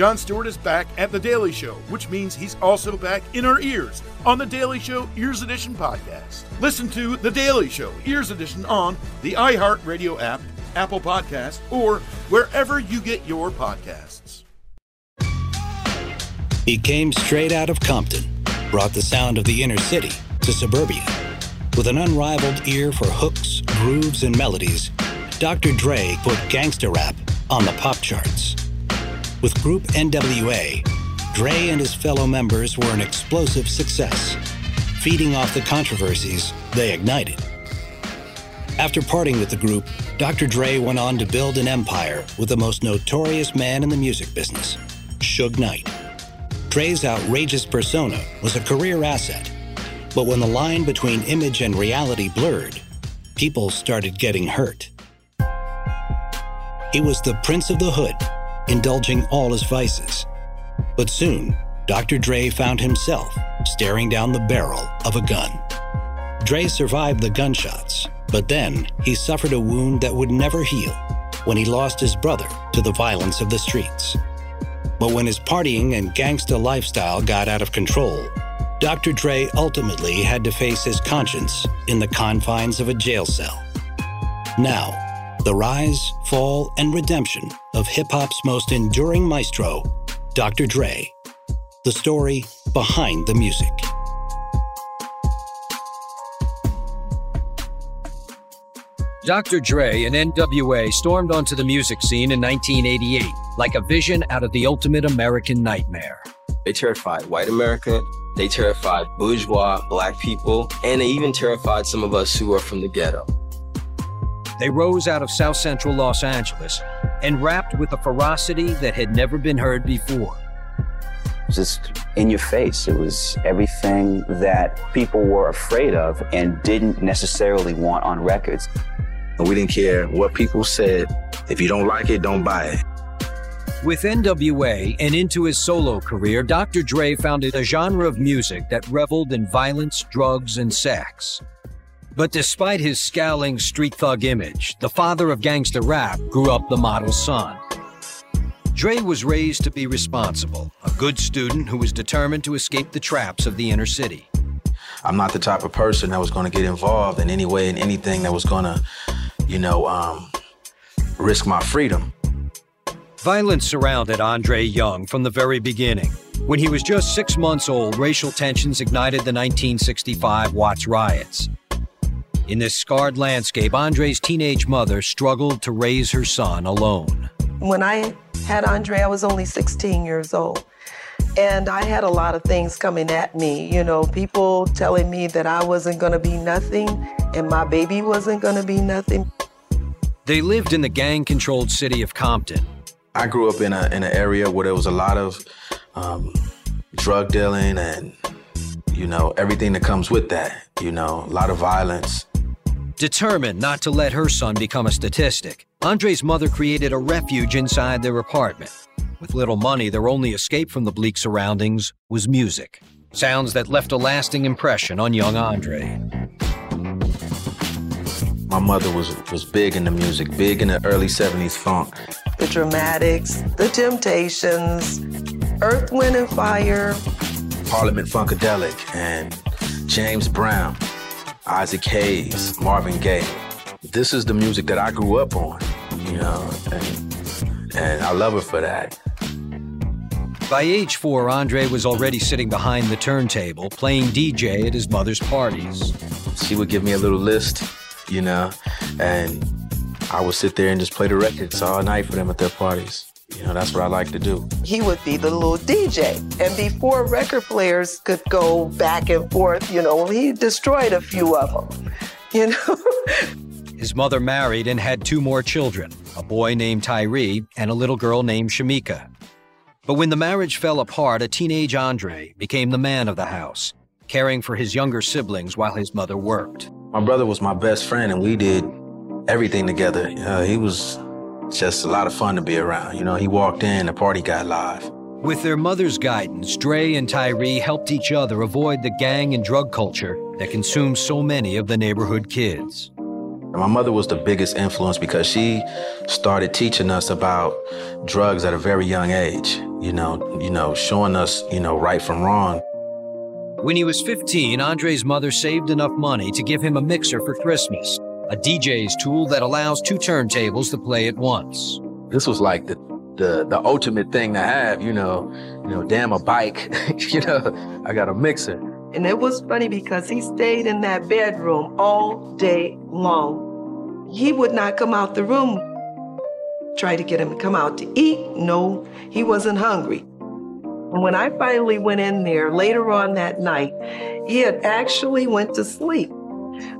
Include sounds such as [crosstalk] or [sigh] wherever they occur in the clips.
Jon Stewart is back at The Daily Show, which means he's also back in our ears on The Daily Show Ears Edition podcast. Listen to The Daily Show Ears Edition on the iHeartRadio app, Apple Podcast, or wherever you get your podcasts. He came straight out of Compton, brought the sound of the inner city to suburbia. With an unrivaled ear for hooks, grooves, and melodies, Dr. Dre put gangsta rap on the pop charts. With Group NWA, Dre and his fellow members were an explosive success, feeding off the controversies they ignited. After parting with the group, Dr. Dre went on to build an empire with the most notorious man in the music business, Suge Knight. Dre's outrageous persona was a career asset, but when the line between image and reality blurred, people started getting hurt. He was the Prince of the Hood, indulging all his vices. But soon, Dr. Dre found himself staring down the barrel of a gun. Dre survived the gunshots, but then he suffered a wound that would never heal when he lost his brother to the violence of the streets. But when his partying and gangsta lifestyle got out of control, Dr. Dre ultimately had to face his conscience in the confines of a jail cell. Now, the rise, fall, and redemption of hip hop's most enduring maestro, Dr. Dre. The story behind the music. Dr. Dre and NWA stormed onto the music scene in 1988 like a vision out of the ultimate American nightmare. They terrified white America, they terrified bourgeois black people, and they even terrified some of us who are from the ghetto. They rose out of South Central Los Angeles and rapped with a ferocity that had never been heard before. Just in your face. It was everything that people were afraid of and didn't necessarily want on records. We didn't care what people said. If you don't like it, don't buy it. With NWA and into his solo career, Dr. Dre founded a genre of music that reveled in violence, drugs, and sex. But despite his scowling street thug image, the father of gangster rap grew up the model son. Dre was raised to be responsible, a good student who was determined to escape the traps of the inner city. I'm not the type of person that was going to get involved in any way in anything that was going to, you know, um, risk my freedom. Violence surrounded Andre Young from the very beginning. When he was just six months old, racial tensions ignited the 1965 Watts riots. In this scarred landscape, Andre's teenage mother struggled to raise her son alone. When I had Andre, I was only 16 years old. And I had a lot of things coming at me, you know, people telling me that I wasn't going to be nothing and my baby wasn't going to be nothing. They lived in the gang controlled city of Compton. I grew up in, a, in an area where there was a lot of um, drug dealing and, you know, everything that comes with that, you know, a lot of violence. Determined not to let her son become a statistic, Andre's mother created a refuge inside their apartment. With little money, their only escape from the bleak surroundings was music. Sounds that left a lasting impression on young Andre. My mother was, was big in the music, big in the early 70s funk. The Dramatics, The Temptations, Earth, Wind, and Fire, Parliament Funkadelic, and James Brown. Isaac Hayes, Marvin Gaye. This is the music that I grew up on, you know, and, and I love it for that. By age four, Andre was already sitting behind the turntable playing DJ at his mother's parties. She would give me a little list, you know, and I would sit there and just play the records all night for them at their parties. You know, that's what I like to do. He would be the little DJ. And before record players could go back and forth, you know, he destroyed a few of them, you know. [laughs] His mother married and had two more children a boy named Tyree and a little girl named Shamika. But when the marriage fell apart, a teenage Andre became the man of the house, caring for his younger siblings while his mother worked. My brother was my best friend, and we did everything together. Uh, he was just a lot of fun to be around. You know, he walked in, the party got live. With their mother's guidance, Dre and Tyree helped each other avoid the gang and drug culture that consumed so many of the neighborhood kids. My mother was the biggest influence because she started teaching us about drugs at a very young age. You know, you know, showing us, you know, right from wrong. When he was 15, Andre's mother saved enough money to give him a mixer for Christmas, a DJ's tool that allows two turntables to play at once. This was like the the the ultimate thing to have, you know, you know, damn a bike, [laughs] you know, I got a mixer. And it was funny because he stayed in that bedroom all day long. He would not come out the room. Tried to get him to come out to eat. No, he wasn't hungry. And when I finally went in there later on that night, he had actually went to sleep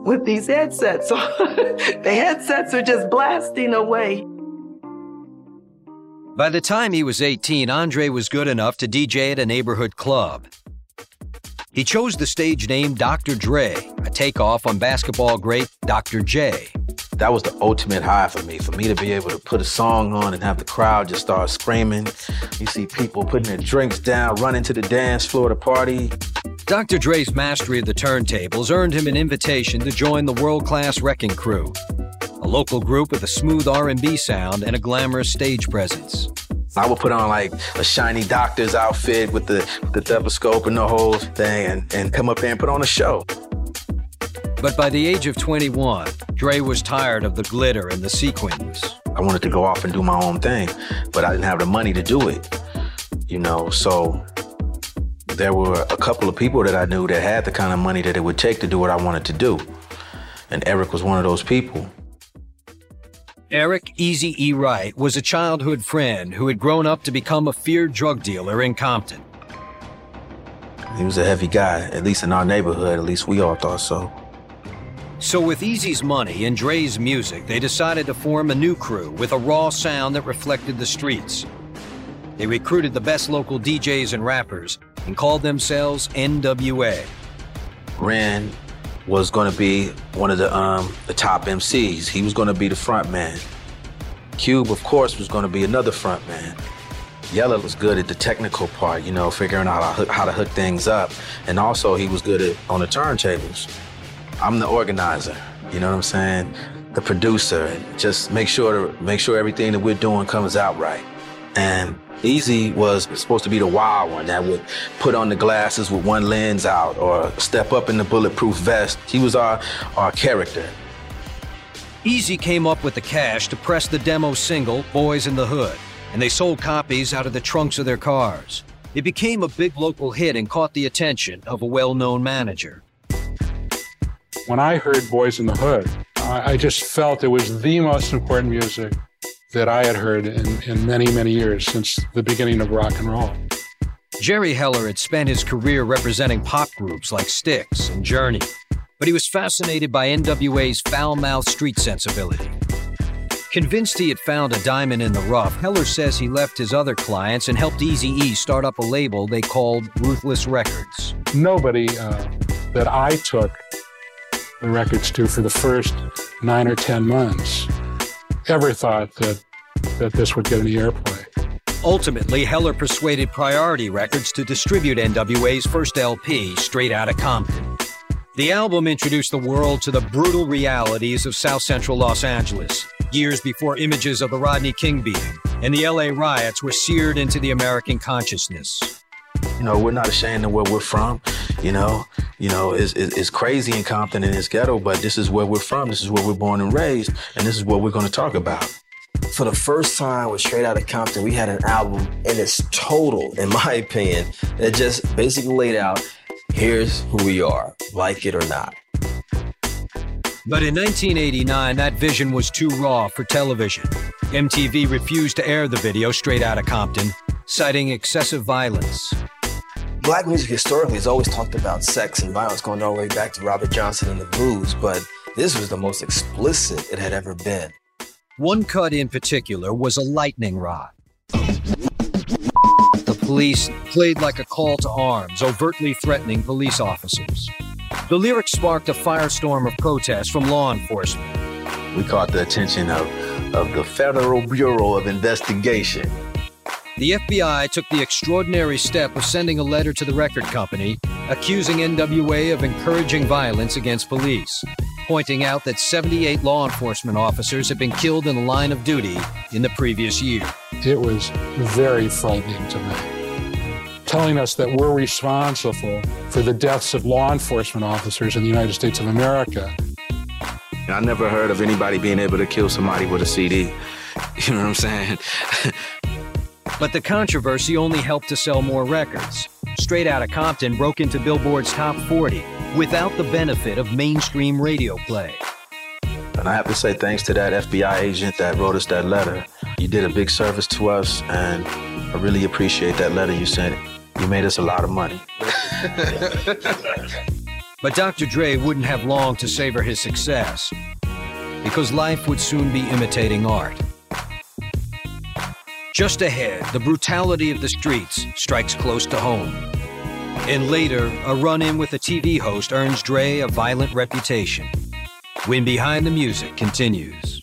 with these headsets on. [laughs] the headsets are just blasting away. By the time he was 18, Andre was good enough to DJ at a neighborhood club. He chose the stage name Dr. Dre, a takeoff on basketball great Dr. J. That was the ultimate high for me, for me to be able to put a song on and have the crowd just start screaming. You see people putting their drinks down, running to the dance floor to party. Dr. Dre's mastery of the turntables earned him an invitation to join the world-class Wrecking Crew, a local group with a smooth R&B sound and a glamorous stage presence. I would put on like a shiny doctor's outfit with the, the stethoscope and the whole thing and, and come up there and put on a show. But by the age of 21, Dre was tired of the glitter and the sequins. I wanted to go off and do my own thing, but I didn't have the money to do it. You know, so there were a couple of people that I knew that had the kind of money that it would take to do what I wanted to do. And Eric was one of those people. Eric Eazy E. Wright was a childhood friend who had grown up to become a feared drug dealer in Compton. He was a heavy guy, at least in our neighborhood, at least we all thought so. So, with Eazy's money and Dre's music, they decided to form a new crew with a raw sound that reflected the streets. They recruited the best local DJs and rappers and called themselves NWA. Ren was going to be one of the um, the top MCs. He was going to be the front man. Cube, of course, was going to be another front man. Yella was good at the technical part, you know, figuring out how, how to hook things up, and also he was good at on the turntables. I'm the organizer, you know what I'm saying? The producer, just make sure to make sure everything that we're doing comes out right. And Eazy was supposed to be the wild one that would put on the glasses with one lens out or step up in the bulletproof vest. He was our, our character. Eazy came up with the cash to press the demo single, Boys in the Hood, and they sold copies out of the trunks of their cars. It became a big local hit and caught the attention of a well known manager. When I heard Boys in the Hood, I just felt it was the most important music that I had heard in, in many, many years since the beginning of rock and roll. Jerry Heller had spent his career representing pop groups like Styx and Journey, but he was fascinated by NWA's foul mouthed street sensibility. Convinced he had found a diamond in the rough, Heller says he left his other clients and helped Eazy E start up a label they called Ruthless Records. Nobody uh, that I took the records to for the first nine or ten months ever thought that, that this would get any airplay. Ultimately, Heller persuaded Priority Records to distribute NWA's first LP, Straight Outta Compton. The album introduced the world to the brutal realities of South Central Los Angeles, years before images of the Rodney King beating and the LA riots were seared into the American consciousness. You know, we're not ashamed of where we're from. You know, you know, it's, it's crazy in Compton and it's ghetto, but this is where we're from. This is where we're born and raised, and this is what we're going to talk about. For the first time with Straight Outta Compton, we had an album in its total, in my opinion, that just basically laid out here's who we are, like it or not. But in 1989, that vision was too raw for television. MTV refused to air the video Straight Outta Compton, citing excessive violence. Black music historically has always talked about sex and violence going all the way back to Robert Johnson and the blues, but this was the most explicit it had ever been. One cut in particular was a lightning rod. The police played like a call to arms, overtly threatening police officers. The lyrics sparked a firestorm of protest from law enforcement. We caught the attention of, of the Federal Bureau of Investigation, the FBI took the extraordinary step of sending a letter to the record company accusing NWA of encouraging violence against police. pointing out that 78 law enforcement officers had been killed in the line of duty in the previous year. It was very frightening to me. Telling us that we're responsible for the deaths of law enforcement officers in the United States of America. I never heard of anybody being able to kill somebody with a CD. [laughs] You know what I'm saying? [laughs] but the controversy only helped to sell more records. Straight Outta Compton broke into Billboard's top 40 without the benefit of mainstream radio play. And I have to say thanks to that FBI agent that wrote us that letter. You did a big service to us, and I really appreciate that letter you sent. You made us a lot of money. [laughs] but Dr. Dre wouldn't have long to savor his success because life would soon be imitating art. Just ahead, the brutality of the streets strikes close to home. And later, a run in with a TV host earns Dre a violent reputation. When Behind the Music continues.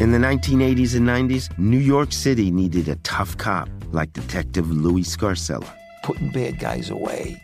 In the 1980s and 90s, New York City needed a tough cop like Detective Louis Scarcella. Putting bad guys away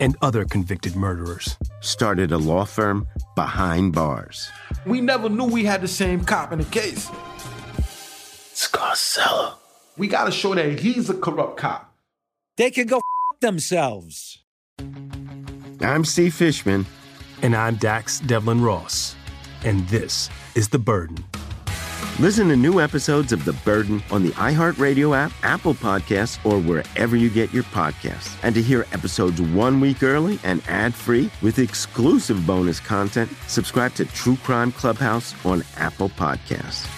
and other convicted murderers started a law firm behind bars. We never knew we had the same cop in the case. Scarcella. We gotta show that he's a corrupt cop. They can go f- themselves. I'm Steve Fishman. And I'm Dax Devlon Ross. And this is The Burden. Listen to new episodes of The Burden on the iHeartRadio app, Apple Podcasts, or wherever you get your podcasts. And to hear episodes one week early and ad free with exclusive bonus content, subscribe to True Crime Clubhouse on Apple Podcasts.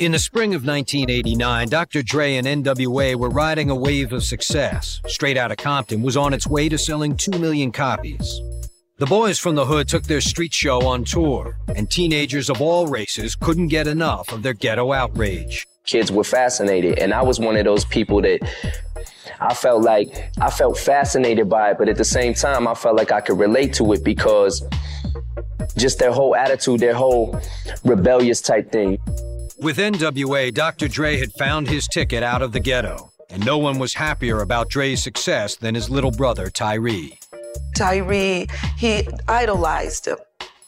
In the spring of 1989, Dr. Dre and NWA were riding a wave of success. Straight Outta Compton was on its way to selling 2 million copies. The boys from the hood took their street show on tour, and teenagers of all races couldn't get enough of their ghetto outrage. Kids were fascinated, and I was one of those people that I felt like I felt fascinated by it, but at the same time, I felt like I could relate to it because just their whole attitude, their whole rebellious type thing. With NWA, Dr. Dre had found his ticket out of the ghetto, and no one was happier about Dre's success than his little brother, Tyree. Tyree, he idolized him.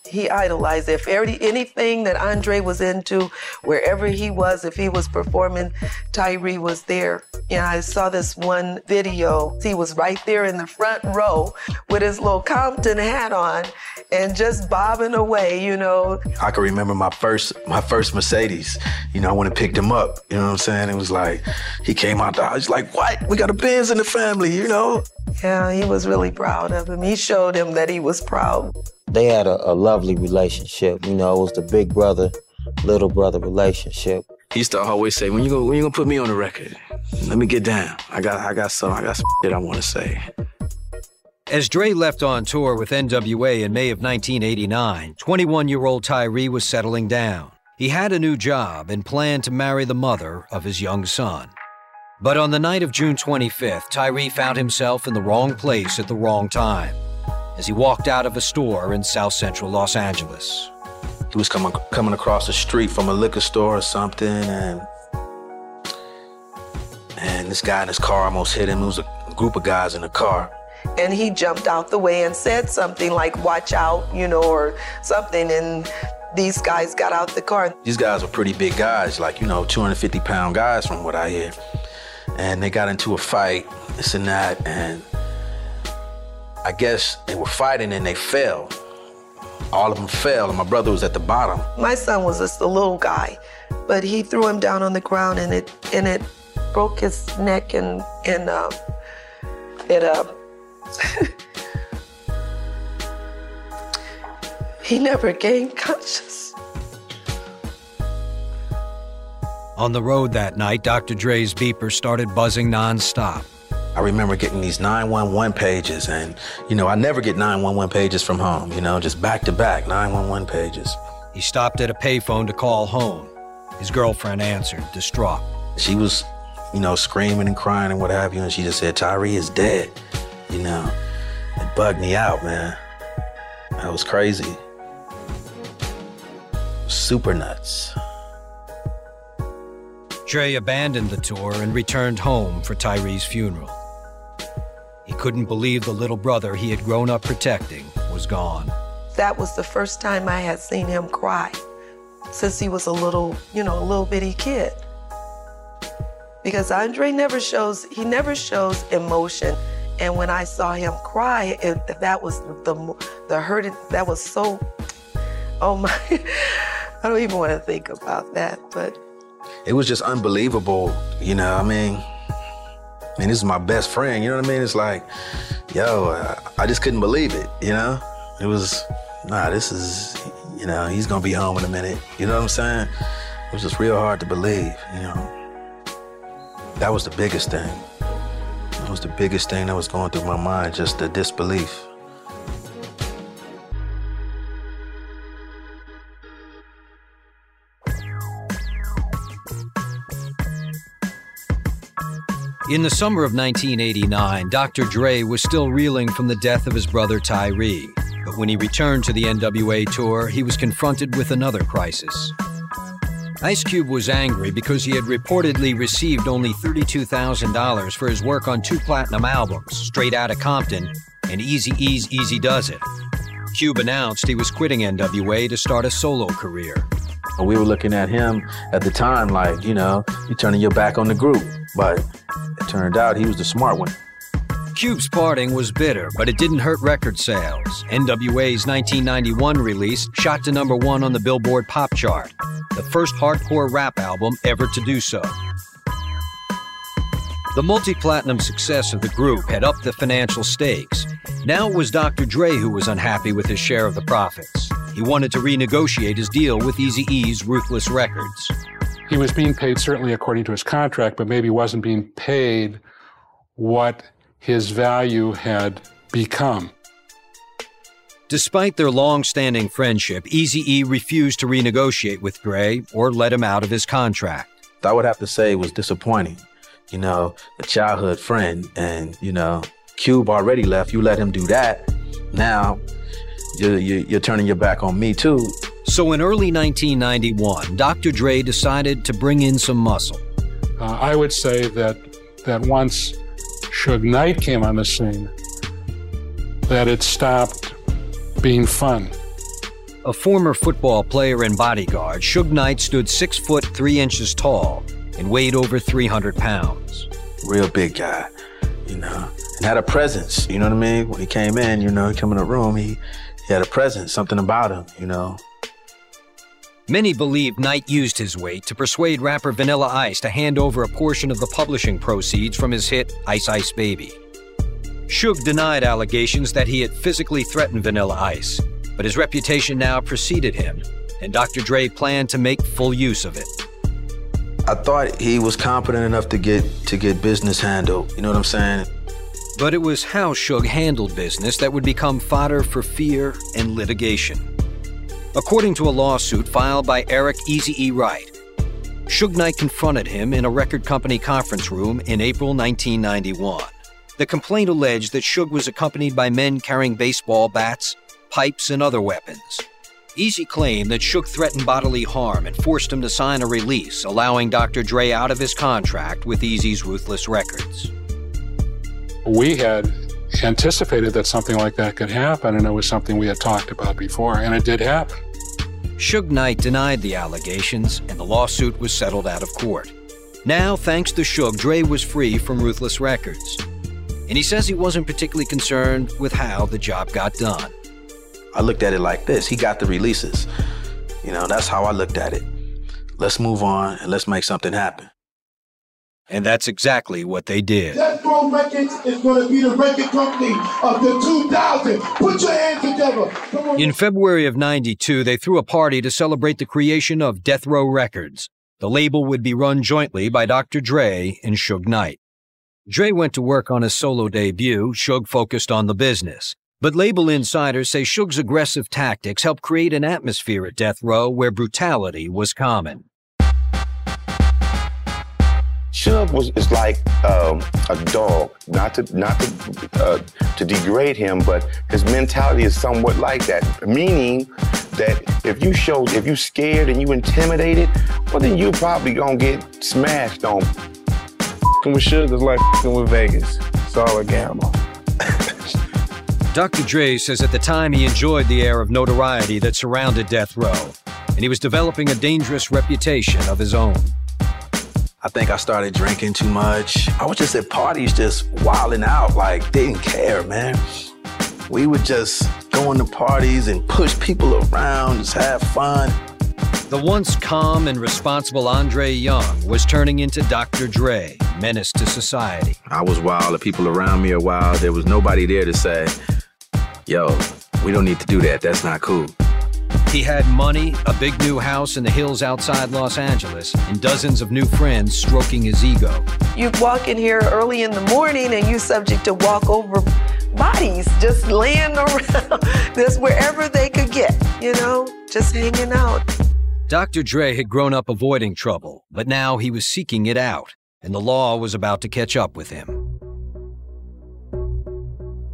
He idolized if anything that Andre was into, wherever he was, if he was performing, Tyree was there. Yeah, I saw this one video. He was right there in the front row with his little Compton hat on and just bobbing away, you know. I can remember my first my first Mercedes. You know, I went and picked him up. You know what I'm saying? It was like he came out the house like, "What? We got a Benz in the family," you know. Yeah, he was really proud of him. He showed him that he was proud. They had a, a lovely relationship. You know, it was the big brother, little brother relationship. He used to always say, "When you go, when you gonna put me on the record? Let me get down. I got, I got some, I got some shit I want to say." As Dre left on tour with NWA in May of 1989, 21 year old Tyree was settling down. He had a new job and planned to marry the mother of his young son. But on the night of June 25th, Tyree found himself in the wrong place at the wrong time as he walked out of a store in south central Los Angeles. He was coming coming across the street from a liquor store or something, and and this guy in his car almost hit him. It was a group of guys in the car. And he jumped out the way and said something like, watch out, you know, or something. And these guys got out the car. These guys were pretty big guys, like, you know, 250 pound guys from what I hear. and they got into a fight, this and that, and I guess they were fighting and they fell. All of them fell, and my brother was at the bottom. My son was just a little guy, but he threw him down on the ground and it and it broke his neck and and um, it uh, [laughs] he never gained conscious. On the road that night, Dr. Dre's beeper started buzzing nonstop. I remember getting these 911 pages, and you know, I never get 911 pages from home, you know, just back to back 911 pages. He stopped at a payphone to call home. His girlfriend answered, distraught. She was, you know, screaming and crying and what have you, and she just said, Tyree is dead. You know, it bugged me out, man. That was crazy. Super nuts. Dre abandoned the tour and returned home for Tyree's funeral. He couldn't believe the little brother he had grown up protecting was gone. That was the first time I had seen him cry since he was a little, you know, a little bitty kid. Because Andre never shows, he never shows emotion. And when I saw him cry, it, that was the the hurt. That was so. Oh my! [laughs] I don't even want to think about that. But it was just unbelievable. You know, I mean, and this is my best friend. You know what I mean? It's like, yo, uh, I just couldn't believe it. You know, it was nah. This is, you know, he's gonna be home in a minute. You know what I'm saying? It was just real hard to believe. You know, that was the biggest thing. That was the biggest thing that was going through my mind, just the disbelief. In the summer of 1989, Dr. Dre was still reeling from the death of his brother Tyree. But when he returned to the NWA tour, he was confronted with another crisis. Ice Cube was angry because he had reportedly received only $32,000 for his work on two platinum albums, Straight Outta Compton and Eazy E's Easy Does It. Cube announced he was quitting NWA to start a solo career. We were looking at him at the time like, you know, you're turning your back on the group. But it turned out he was the smart one. Cube's parting was bitter, but it didn't hurt record sales. NWA's 1991 release shot to number one on the Billboard Pop Chart, the first hardcore rap album ever to do so. The multi platinum success of the group had upped the financial stakes. Now it was Dr. Dre who was unhappy with his share of the profits. He wanted to renegotiate his deal with Eazy E's Ruthless Records. He was being paid certainly according to his contract, but maybe wasn't being paid what his value had become. Despite their long standing friendship, Eazy E refused to renegotiate with Dre or let him out of his contract. I would have to say it was disappointing. You know, a childhood friend, and, you know, Cube already left. You let him do that. Now, you're, you're turning your back on me, too. So in early 1991, Dr. Dre decided to bring in some muscle. Uh, I would say that, that once Suge Knight came on the scene, that it stopped being fun. A former football player and bodyguard, Suge Knight stood six foot three inches tall and weighed over 300 pounds. Real big guy, you know, and had a presence. You know what I mean? When he came in, you know, he came in the room, he, he had a presence, something about him, you know. Many believe Knight used his weight to persuade rapper Vanilla Ice to hand over a portion of the publishing proceeds from his hit Ice Ice Baby. Suge denied allegations that he had physically threatened Vanilla Ice, but his reputation now preceded him, and Dr. Dre planned to make full use of it. I thought he was competent enough to get to get business handled. You know what I'm saying? But it was how Suge handled business that would become fodder for fear and litigation according to a lawsuit filed by Eric Eazy E. Wright. Suge Knight confronted him in a record company conference room in April 1991. The complaint alleged that Suge was accompanied by men carrying baseball bats, pipes, and other weapons. Eazy claimed that Suge threatened bodily harm and forced him to sign a release, allowing Dr. Dre out of his contract with Eazy's Ruthless Records. We had anticipated that something like that could happen, and it was something we had talked about before, and it did happen. Suge Knight denied the allegations, and the lawsuit was settled out of court. Now, thanks to Suge, Dre was free from Ruthless Records. And he says he wasn't particularly concerned with how the job got done. I looked at it like this he got the releases. You know, that's how I looked at it. Let's move on and let's make something happen. And that's exactly what they did. Death Row Records is going to be the record company of the 2000. Put your hands together. In February of 92, they threw a party to celebrate the creation of Death Row Records. The label would be run jointly by Dr. Dre and Suge Knight. Dre went to work on his solo debut, Suge focused on the business. But label insiders say Suge's aggressive tactics helped create an atmosphere at Death Row where brutality was common. Suge was is like um, a dog, not to not to uh, to degrade him, but his mentality is somewhat like that. Meaning that if you show, if you scared and you intimidated, well then you probably gonna get smashed on. With Suge is like with Vegas. It's all a gamble. Dr. Dre says at the time he enjoyed the air of notoriety that surrounded Death Row, and he was developing a dangerous reputation of his own. I think I started drinking too much. I was just at parties just wilding out, like didn't care, man. We would just go into parties and push people around, just have fun. The once calm and responsible Andre Young was turning into Dr. Dre, menace to society. I was wild, the people around me are wild. There was nobody there to say, yo, we don't need to do that. That's not cool. He had money, a big new house in the hills outside Los Angeles, and dozens of new friends stroking his ego. You walk in here early in the morning and you're subject to walk over bodies just laying [laughs] around, just wherever they could get, you know, just hanging out. Dr. Dre had grown up avoiding trouble, but now he was seeking it out, and the law was about to catch up with him.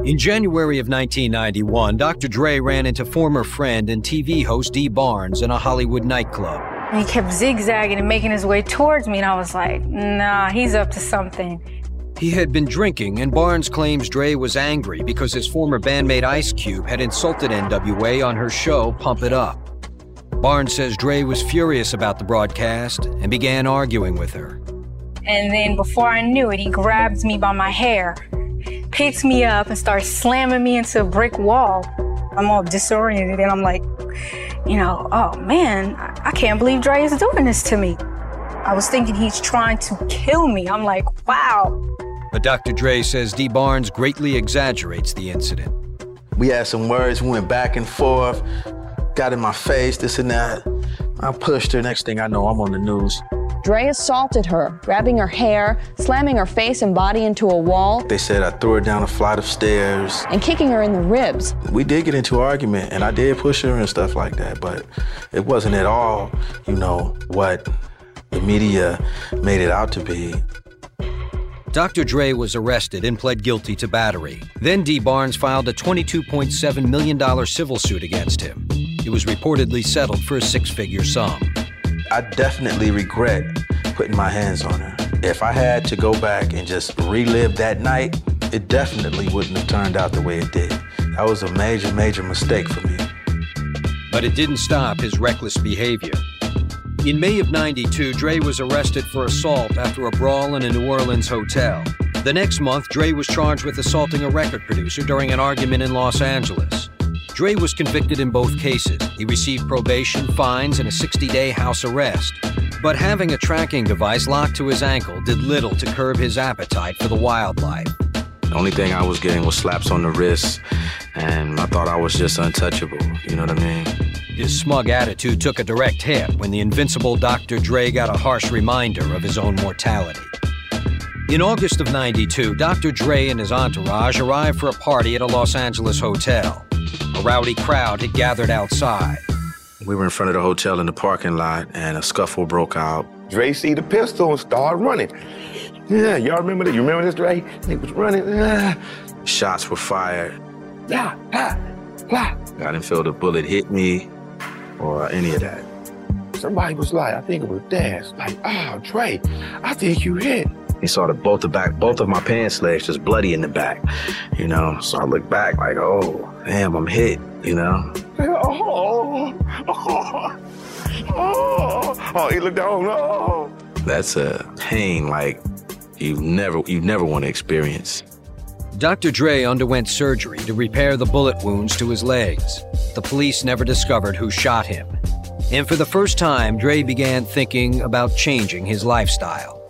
In January of 1991, Dr. Dre ran into former friend and TV host Dee Barnes in a Hollywood nightclub. He kept zigzagging and making his way towards me, and I was like, nah, he's up to something. He had been drinking, and Barnes claims Dre was angry because his former bandmate Ice Cube had insulted NWA on her show Pump It Up. Barnes says Dre was furious about the broadcast and began arguing with her. And then before I knew it, he grabbed me by my hair, picks me up, and starts slamming me into a brick wall. I'm all disoriented, and I'm like, you know, oh man, I can't believe Dre is doing this to me. I was thinking he's trying to kill me. I'm like, wow. But Dr. Dre says Dee Barnes greatly exaggerates the incident. We had some words, we went back and forth, got in my face, this and that. I pushed her. Next thing I know, I'm on the news. Dre assaulted her, grabbing her hair, slamming her face and body into a wall, They said I threw her down a flight of stairs. and kicking her in the ribs. We did get into an argument, and I did push her and stuff like that, but it wasn't at all, you know, what the media made it out to be. Dr. Dre was arrested and pled guilty to battery. Then Dee Barnes filed a $22.7 million civil suit against him. It was reportedly settled for a six figure sum. I definitely regret putting my hands on her. If I had to go back and just relive that night, it definitely wouldn't have turned out the way it did. That was a major, major mistake for me. But it didn't stop his reckless behavior. In May of 92, Dre was arrested for assault after a brawl in a New Orleans hotel. The next month, Dre was charged with assaulting a record producer during an argument in Los Angeles. Dre was convicted in both cases. He received probation, fines, and a 60 day house arrest. But having a tracking device locked to his ankle did little to curb his appetite for the wildlife. The only thing I was getting was slaps on the wrist, and I thought I was just untouchable. You know what I mean? His smug attitude took a direct hit when the invincible Dr. Dre got a harsh reminder of his own mortality. In August of 92, Dr. Dre and his entourage arrived for a party at a Los Angeles hotel. A rowdy crowd had gathered outside. We were in front of the hotel in the parking lot, and a scuffle broke out. Dre see the pistol and started running. Yeah, y'all remember that? You remember this, Dre? He was running. Ah. Shots were fired. Yeah, ah, ah. I didn't feel the bullet hit me or any of that. Somebody was like, I think it was Daz, like, oh, Dre, I think you hit. He saw the both the back, both of my pants legs just bloody in the back, you know. So I looked back like, oh, damn, I'm hit, you know. Oh, oh, oh, oh, he looked down, oh. That's a pain like you never you never want to experience. Dr. Dre underwent surgery to repair the bullet wounds to his legs. The police never discovered who shot him. And for the first time, Dre began thinking about changing his lifestyle.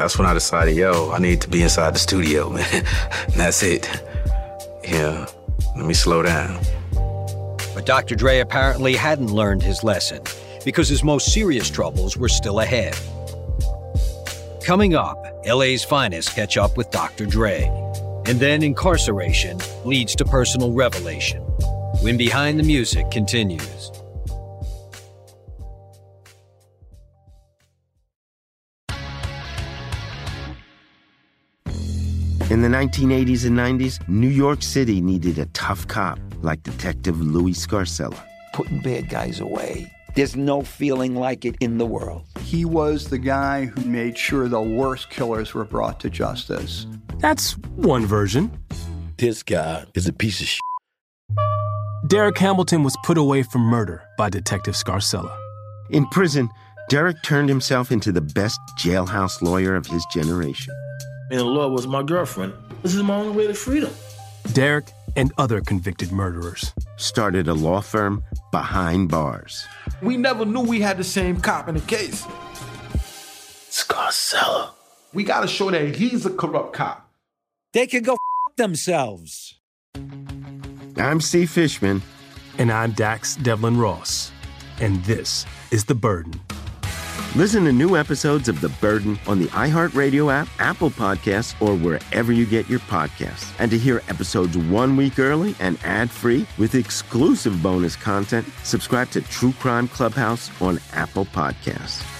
That's when I decided, yo, I need to be inside the studio, [laughs] man. that's it. Yeah, let me slow down. But Dr. Dre apparently hadn't learned his lesson because his most serious troubles were still ahead. Coming up, LA's finest catch up with Dr. Dre. And then incarceration leads to personal revelation. When Behind the Music continues. In the 1980s and 90s, New York City needed a tough cop like Detective Louis Scarcella. Putting bad guys away. There's no feeling like it in the world. He was the guy who made sure the worst killers were brought to justice. That's one version. This guy is a piece of shit. Derek Hamilton was put away for murder by Detective Scarcella. In prison, Derek turned himself into the best jailhouse lawyer of his generation. And the law was my girlfriend. This is my only way to freedom. Derek and other convicted murderers started a law firm behind bars. We never knew we had the same cop in the case. Scarcella. We gotta show that he's a corrupt cop. They can go f- themselves. I'm Steve Fishman. And I'm Dax Devlon Ross. And this is The Burden. Listen to new episodes of The Burden on the iHeartRadio app, Apple Podcasts, or wherever you get your podcasts. And to hear episodes one week early and ad free with exclusive bonus content, subscribe to True Crime Clubhouse on Apple Podcasts.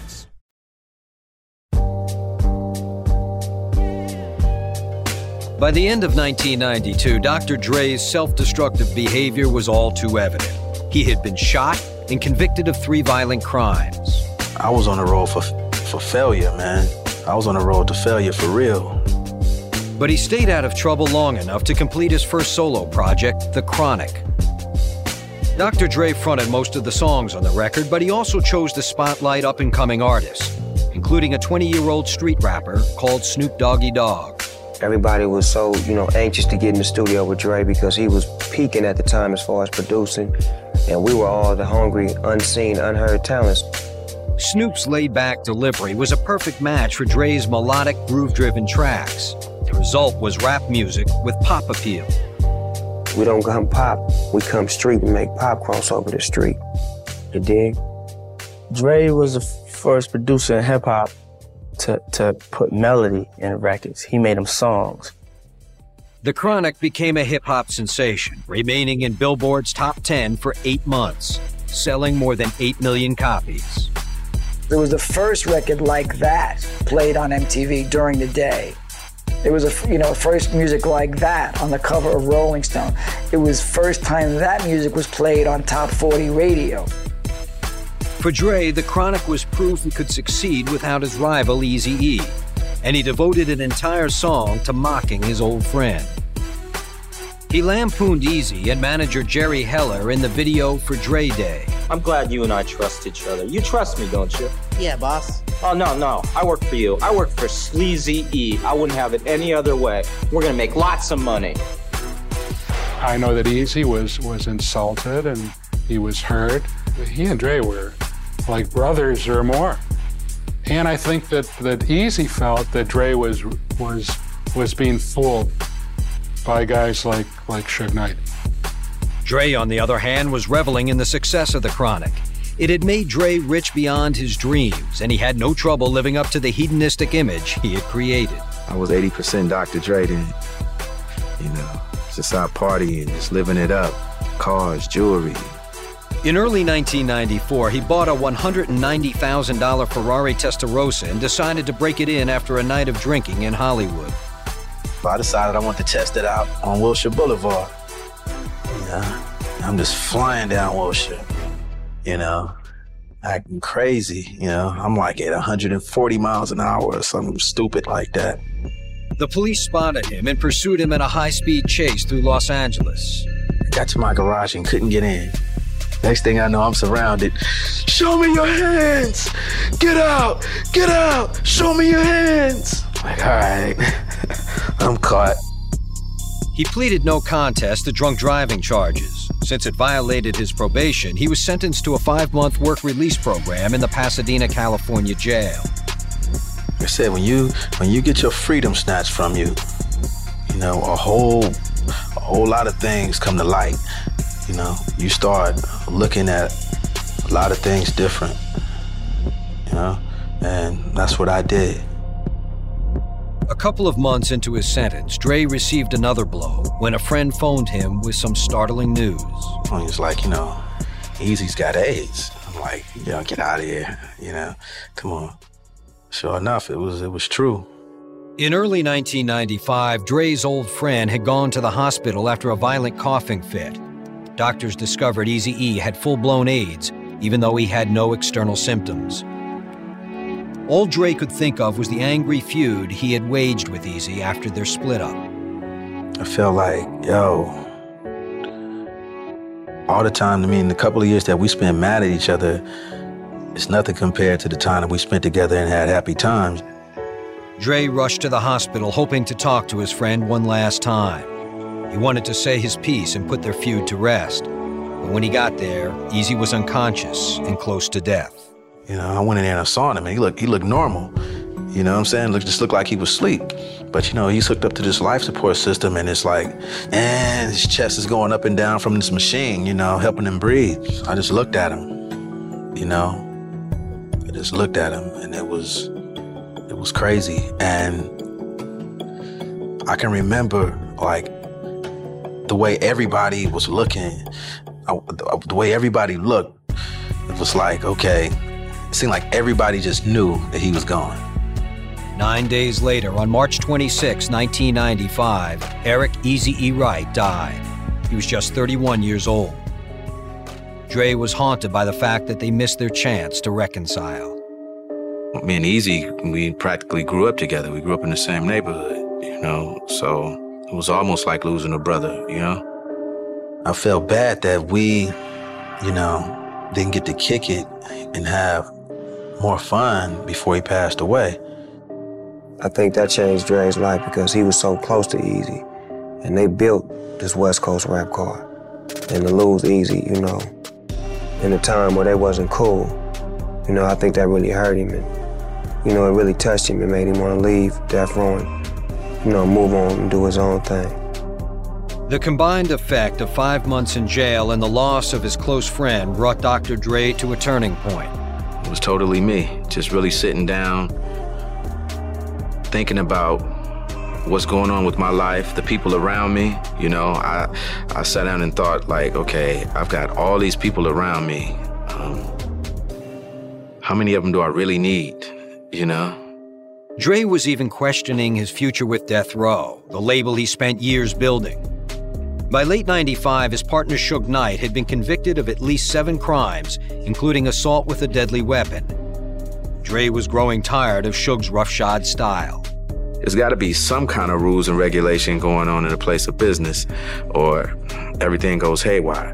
By the end of 1992, Dr. Dre's self destructive behavior was all too evident. He had been shot and convicted of three violent crimes. I was on the road for, for failure, man. I was on the road to failure for real. But he stayed out of trouble long enough to complete his first solo project, The Chronic. Dr. Dre fronted most of the songs on the record, but he also chose to spotlight up and coming artists, including a 20 year old street rapper called Snoop Doggy Dogg. Everybody was so, you know, anxious to get in the studio with Dre because he was peaking at the time as far as producing. And we were all the hungry, unseen, unheard talents. Snoop's laid back delivery was a perfect match for Dre's melodic, groove driven tracks. The result was rap music with pop appeal. We don't come pop, we come street and make pop cross over the street. You dig? Dre was the first producer in hip hop to, to put melody in records. He made them songs. The Chronic became a hip hop sensation, remaining in Billboard's top 10 for eight months, selling more than 8 million copies. It was the first record like that played on MTV during the day. It was a you know first music like that on the cover of Rolling Stone. It was first time that music was played on top 40 radio. For Dre, The Chronic was proof he could succeed without his rival Eazy-E, and he devoted an entire song to mocking his old friend. He lampooned Eazy and manager Jerry Heller in the video for Dre Day. I'm glad you and I trust each other. You trust me, don't you? Yeah, boss. Oh, no, no. I work for you. I work for Sleazy E. I wouldn't have it any other way. We're going to make lots of money. I know that Eazy was, was insulted and he was hurt. He and Dre were like brothers or more. And I think that, that Eazy felt that Dre was was was being fooled by guys like like Suge Knight. Dre, on the other hand, was reveling in the success of the Chronic. It had made Dre rich beyond his dreams, and he had no trouble living up to the hedonistic image he had created. I was 80% Dr. Dre then. You know, just out partying, just living it up. Cars, jewelry, In early 1994, he bought a $190,000 Ferrari Testarossa and decided to break it in after a night of drinking in Hollywood. I decided I want to test it out on Wilshire Boulevard. Yeah, I'm just flying down Wilshire, you know, acting crazy. You know, I'm like at 140 miles an hour or something stupid like that. The police spotted him and pursued him in a high speed chase through Los Angeles. I got to my garage and couldn't get in. Next thing I know, I'm surrounded. Show me your hands! Get out! Get out! Show me your hands! Like, all right, [laughs] I'm caught. He pleaded no contest to drunk driving charges. Since it violated his probation, he was sentenced to a five month work release program in the Pasadena, California jail. I said, when you when you get your freedom snatched from you, you know, a whole a whole lot of things come to light. You know, you start looking at a lot of things different. You know, and that's what I did. A couple of months into his sentence, Dre received another blow when a friend phoned him with some startling news. He was like, you know, Eazy's got AIDS. I'm like, yo, get out of here. You know, come on. Sure enough, it was it was true. In early 1995, Dre's old friend had gone to the hospital after a violent coughing fit. Doctors discovered Eazy E had full blown AIDS, even though he had no external symptoms. All Dre could think of was the angry feud he had waged with Eazy after their split up. I felt like, yo, all the time, I mean, the couple of years that we spent mad at each other, it's nothing compared to the time that we spent together and had happy times. Dre rushed to the hospital hoping to talk to his friend one last time. He wanted to say his piece and put their feud to rest. But when he got there, Eazy was unconscious and close to death. You know, I went in there and I saw him, and he looked, he looked normal. You know what I'm saying? Look, just looked like he was asleep. But you know, he's hooked up to this life support system, and it's like, and his chest is going up and down from this machine, you know, helping him breathe. I just looked at him, you know. I just looked at him, and it was, it was crazy. And I can remember, like, the way everybody was looking, I, the way everybody looked, it was like, okay, it seemed like everybody just knew that he was gone. Nine days later, on March 26, 1995, Eric Eazy E. Wright died. He was just 31 years old. Dre was haunted by the fact that they missed their chance to reconcile. Me and Eazy, we practically grew up together. We grew up in the same neighborhood, you know, so it was almost like losing a brother, you know? I felt bad that we, you know, didn't get to kick it and have more fun before he passed away. I think that changed Dre's life because he was so close to Eazy. And they built this West Coast rap car. And to lose Eazy, you know, in a time where they wasn't cool, you know, I think that really hurt him. And, you know, it really touched him and made him want to leave Death Row and, you know, move on and do his own thing. The combined effect of five months in jail and the loss of his close friend brought Dr. Dre to a turning point. It was totally me, just really sitting down, thinking about what's going on with my life, the people around me. You know, I I sat down and thought like, okay, I've got all these people around me. Um, how many of them do I really need? You know. Dre was even questioning his future with Death Row, the label he spent years building. By late 95, his partner Suge Knight had been convicted of at least seven crimes, including assault with a deadly weapon. Dre was growing tired of Suge's roughshod style. There's got to be some kind of rules and regulation going on in a place of business, or everything goes haywire.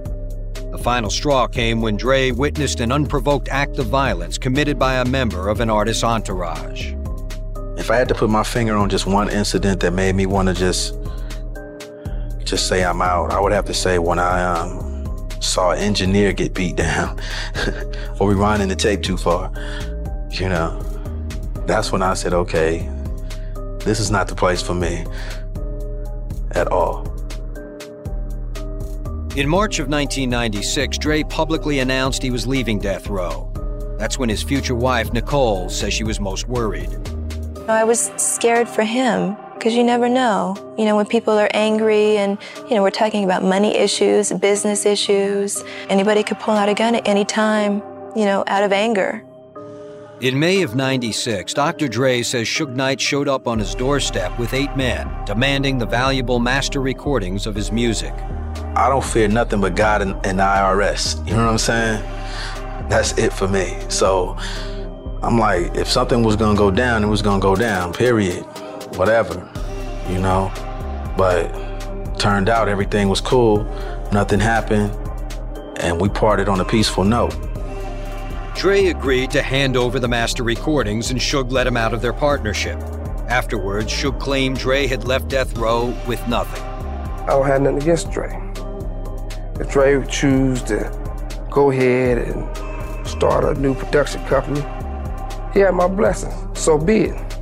The final straw came when Dre witnessed an unprovoked act of violence committed by a member of an artist's entourage. If I had to put my finger on just one incident that made me want to just just say I'm out, I would have to say when I um, saw an engineer get beat down [laughs] or rewinding the tape too far. You know, that's when I said, okay, this is not the place for me at all. In March of 1996, Dre publicly announced he was leaving Death Row. That's when his future wife, Nicole, says she was most worried. I was scared for him because you never know. You know, when people are angry and, you know, we're talking about money issues, business issues, anybody could pull out a gun at any time, you know, out of anger. In May of 96, Dr. Dre says Suge Knight showed up on his doorstep with eight men, demanding the valuable master recordings of his music. I don't fear nothing but God and, and the IRS. You know what I'm saying? That's it for me. So I'm like, if something was gonna go down, it was gonna go down, period. Whatever, you know? But turned out everything was cool, nothing happened, and we parted on a peaceful note. Dre agreed to hand over the master recordings and Suge let him out of their partnership. Afterwards, Suge claimed Dre had left Death Row with nothing. I don't have nothing against Dre. If Dre choose to go ahead and start a new production company, he had my blessing. So be it.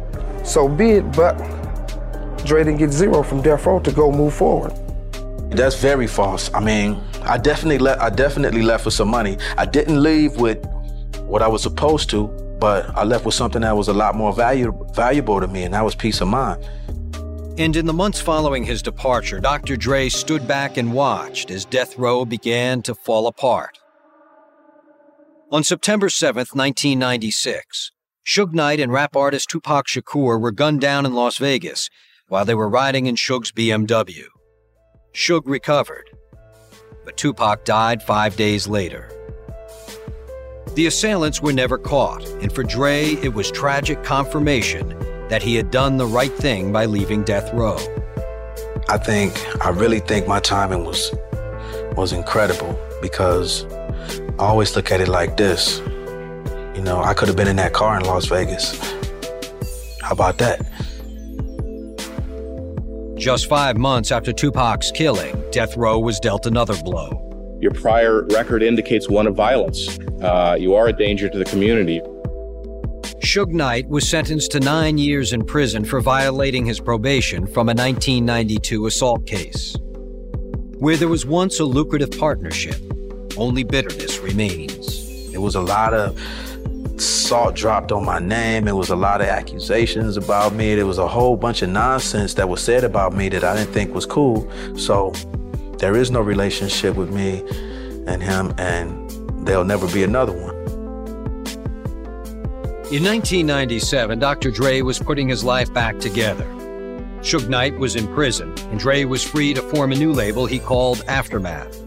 So be it, but Dre didn't get zero from Death Row to go move forward. That's very false. I mean, I definitely left. I definitely left with some money. I didn't leave with what I was supposed to, but I left with something that was a lot more value, valuable to me, and that was peace of mind. And in the months following his departure, Dr. Dre stood back and watched as Death Row began to fall apart. On September 7, 1996, Suge Knight and rap artist Tupac Shakur were gunned down in Las Vegas while they were riding in Suge's BMW. Suge recovered, but Tupac died five days later. The assailants were never caught, and for Dre, it was tragic confirmation that he had done the right thing by leaving death row. I think, I really think my timing was was incredible because I always look at it like this. You know, I could have been in that car in Las Vegas. How about that? Just five months after Tupac's killing, Death Row was dealt another blow. Your prior record indicates one of violence. Uh, you are a danger to the community. Suge Knight was sentenced to nine years in prison for violating his probation from a 1992 assault case. Where there was once a lucrative partnership, only bitterness remains. It was a lot of salt dropped on my name. It was a lot of accusations about me. There was a whole bunch of nonsense that was said about me that I didn't think was cool. So there is no relationship with me and him, and there'll never be another one. In 1997, Dr. Dre was putting his life back together. Suge Knight was in prison, and Dre was free to form a new label he called Aftermath.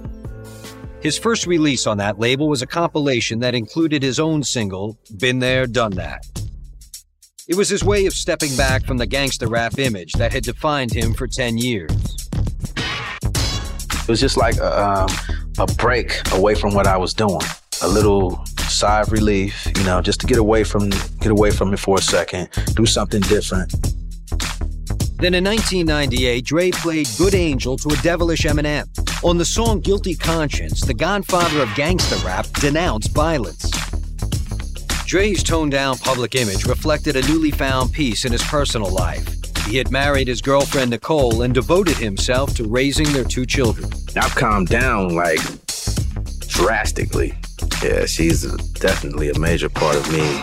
His first release on that label was a compilation that included his own single, Been There, Done That. It was his way of stepping back from the gangster rap image that had defined him for 10 years. It was just like a, um, a break away from what I was doing. A little sigh of relief, you know, just to get away from get away from it for a second, do something different. Then in 1998, Dre played Good Angel to a devilish Eminem. On the song Guilty Conscience, the godfather of gangster rap denounced violence. Dre's toned down public image reflected a newly found peace in his personal life. He had married his girlfriend Nicole and devoted himself to raising their two children. I've calmed down like drastically. Yeah, she's definitely a major part of me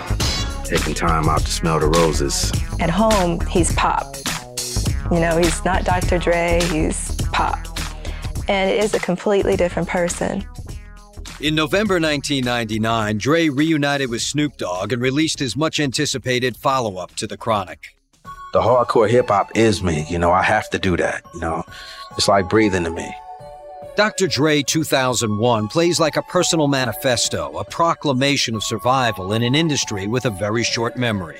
taking time out to smell the roses. At home, he's Pop. You know, he's not Dr. Dre, he's Pop. And it is a completely different person. In November 1999, Dre reunited with Snoop Dogg and released his much anticipated follow up to The Chronic. The hardcore hip hop is me, you know, I have to do that, you know. It's like breathing to me. Dr. Dre 2001 plays like a personal manifesto, a proclamation of survival in an industry with a very short memory.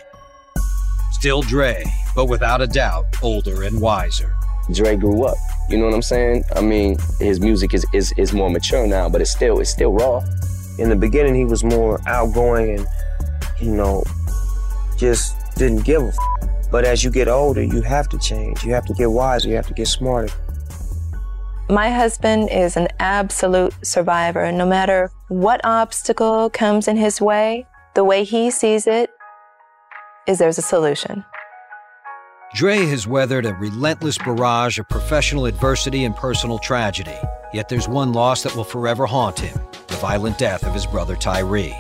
Still Dre, but without a doubt, older and wiser. Dre grew up. You know what I'm saying? I mean, his music is, is, is more mature now, but it's still it's still raw. In the beginning, he was more outgoing and, you know, just didn't give a. F- but as you get older, you have to change. You have to get wiser. You have to get smarter. My husband is an absolute survivor. No matter what obstacle comes in his way, the way he sees it is there's a solution. Dre has weathered a relentless barrage of professional adversity and personal tragedy. Yet there's one loss that will forever haunt him the violent death of his brother Tyree.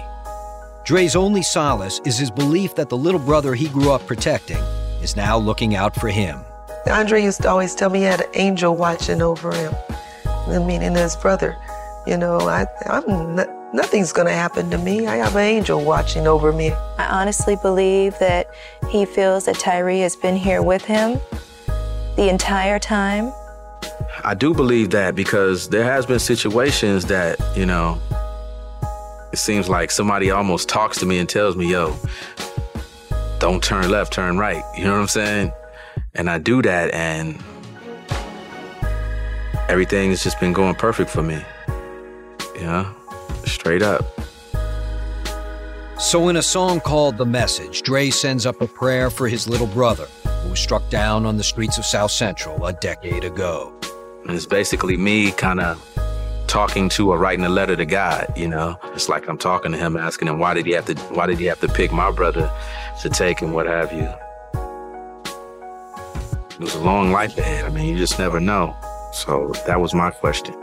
Dre's only solace is his belief that the little brother he grew up protecting is now looking out for him. Andre used to always tell me he had an angel watching over him. I mean, and his brother. You know, I, I'm not, nothing's going to happen to me. I have an angel watching over me. I honestly believe that he feels that Tyree has been here with him the entire time. I do believe that because there has been situations that, you know, it seems like somebody almost talks to me and tells me, yo, don't turn left, turn right. You know what I'm saying? And I do that and everything has just been going perfect for me. You know, straight up. So, in a song called The Message, Dre sends up a prayer for his little brother, who was struck down on the streets of South Central a decade ago. And it's basically me kind of talking to or writing a letter to God, you know. It's like I'm talking to him, asking him why did he have to why did he have to pick my brother to take and what have you. It was a long life ahead. I mean, you just never know. So that was my question.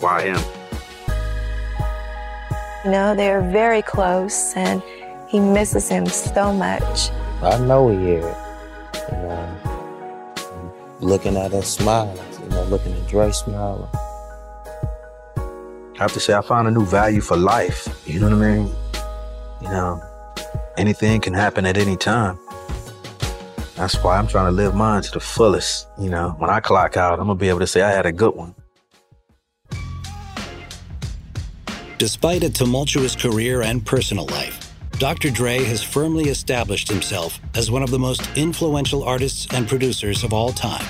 Why him? You know, they're very close and he misses him so much. I know he is. You know, looking at us smiling, you know, looking at Dre smiling. I have to say, I found a new value for life. You know what I mean? You know, anything can happen at any time. That's why I'm trying to live mine to the fullest. You know, when I clock out, I'm gonna be able to say I had a good one. Despite a tumultuous career and personal life, Dr. Dre has firmly established himself as one of the most influential artists and producers of all time.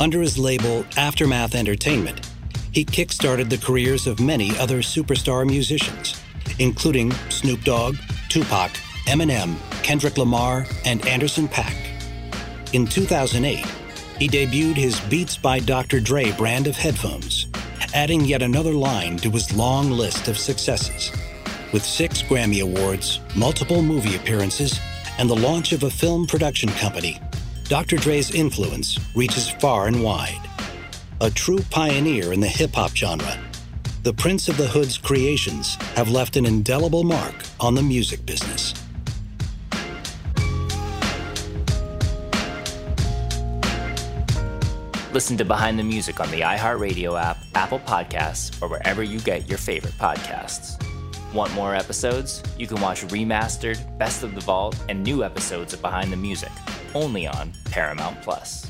Under his label Aftermath Entertainment, he kickstarted the careers of many other superstar musicians, including Snoop Dogg, Tupac, Eminem, Kendrick Lamar, and Anderson .Paak. In 2008, he debuted his Beats by Dr. Dre brand of headphones, adding yet another line to his long list of successes. With six Grammy Awards, multiple movie appearances, and the launch of a film production company, Dr. Dre's influence reaches far and wide. A true pioneer in the hip hop genre, the Prince of the Hood's creations have left an indelible mark on the music business. Listen to Behind the Music on the iHeartRadio app, Apple Podcasts, or wherever you get your favorite podcasts. Want more episodes? You can watch remastered, Best of the Vault, and new episodes of Behind the Music only on Paramount Plus.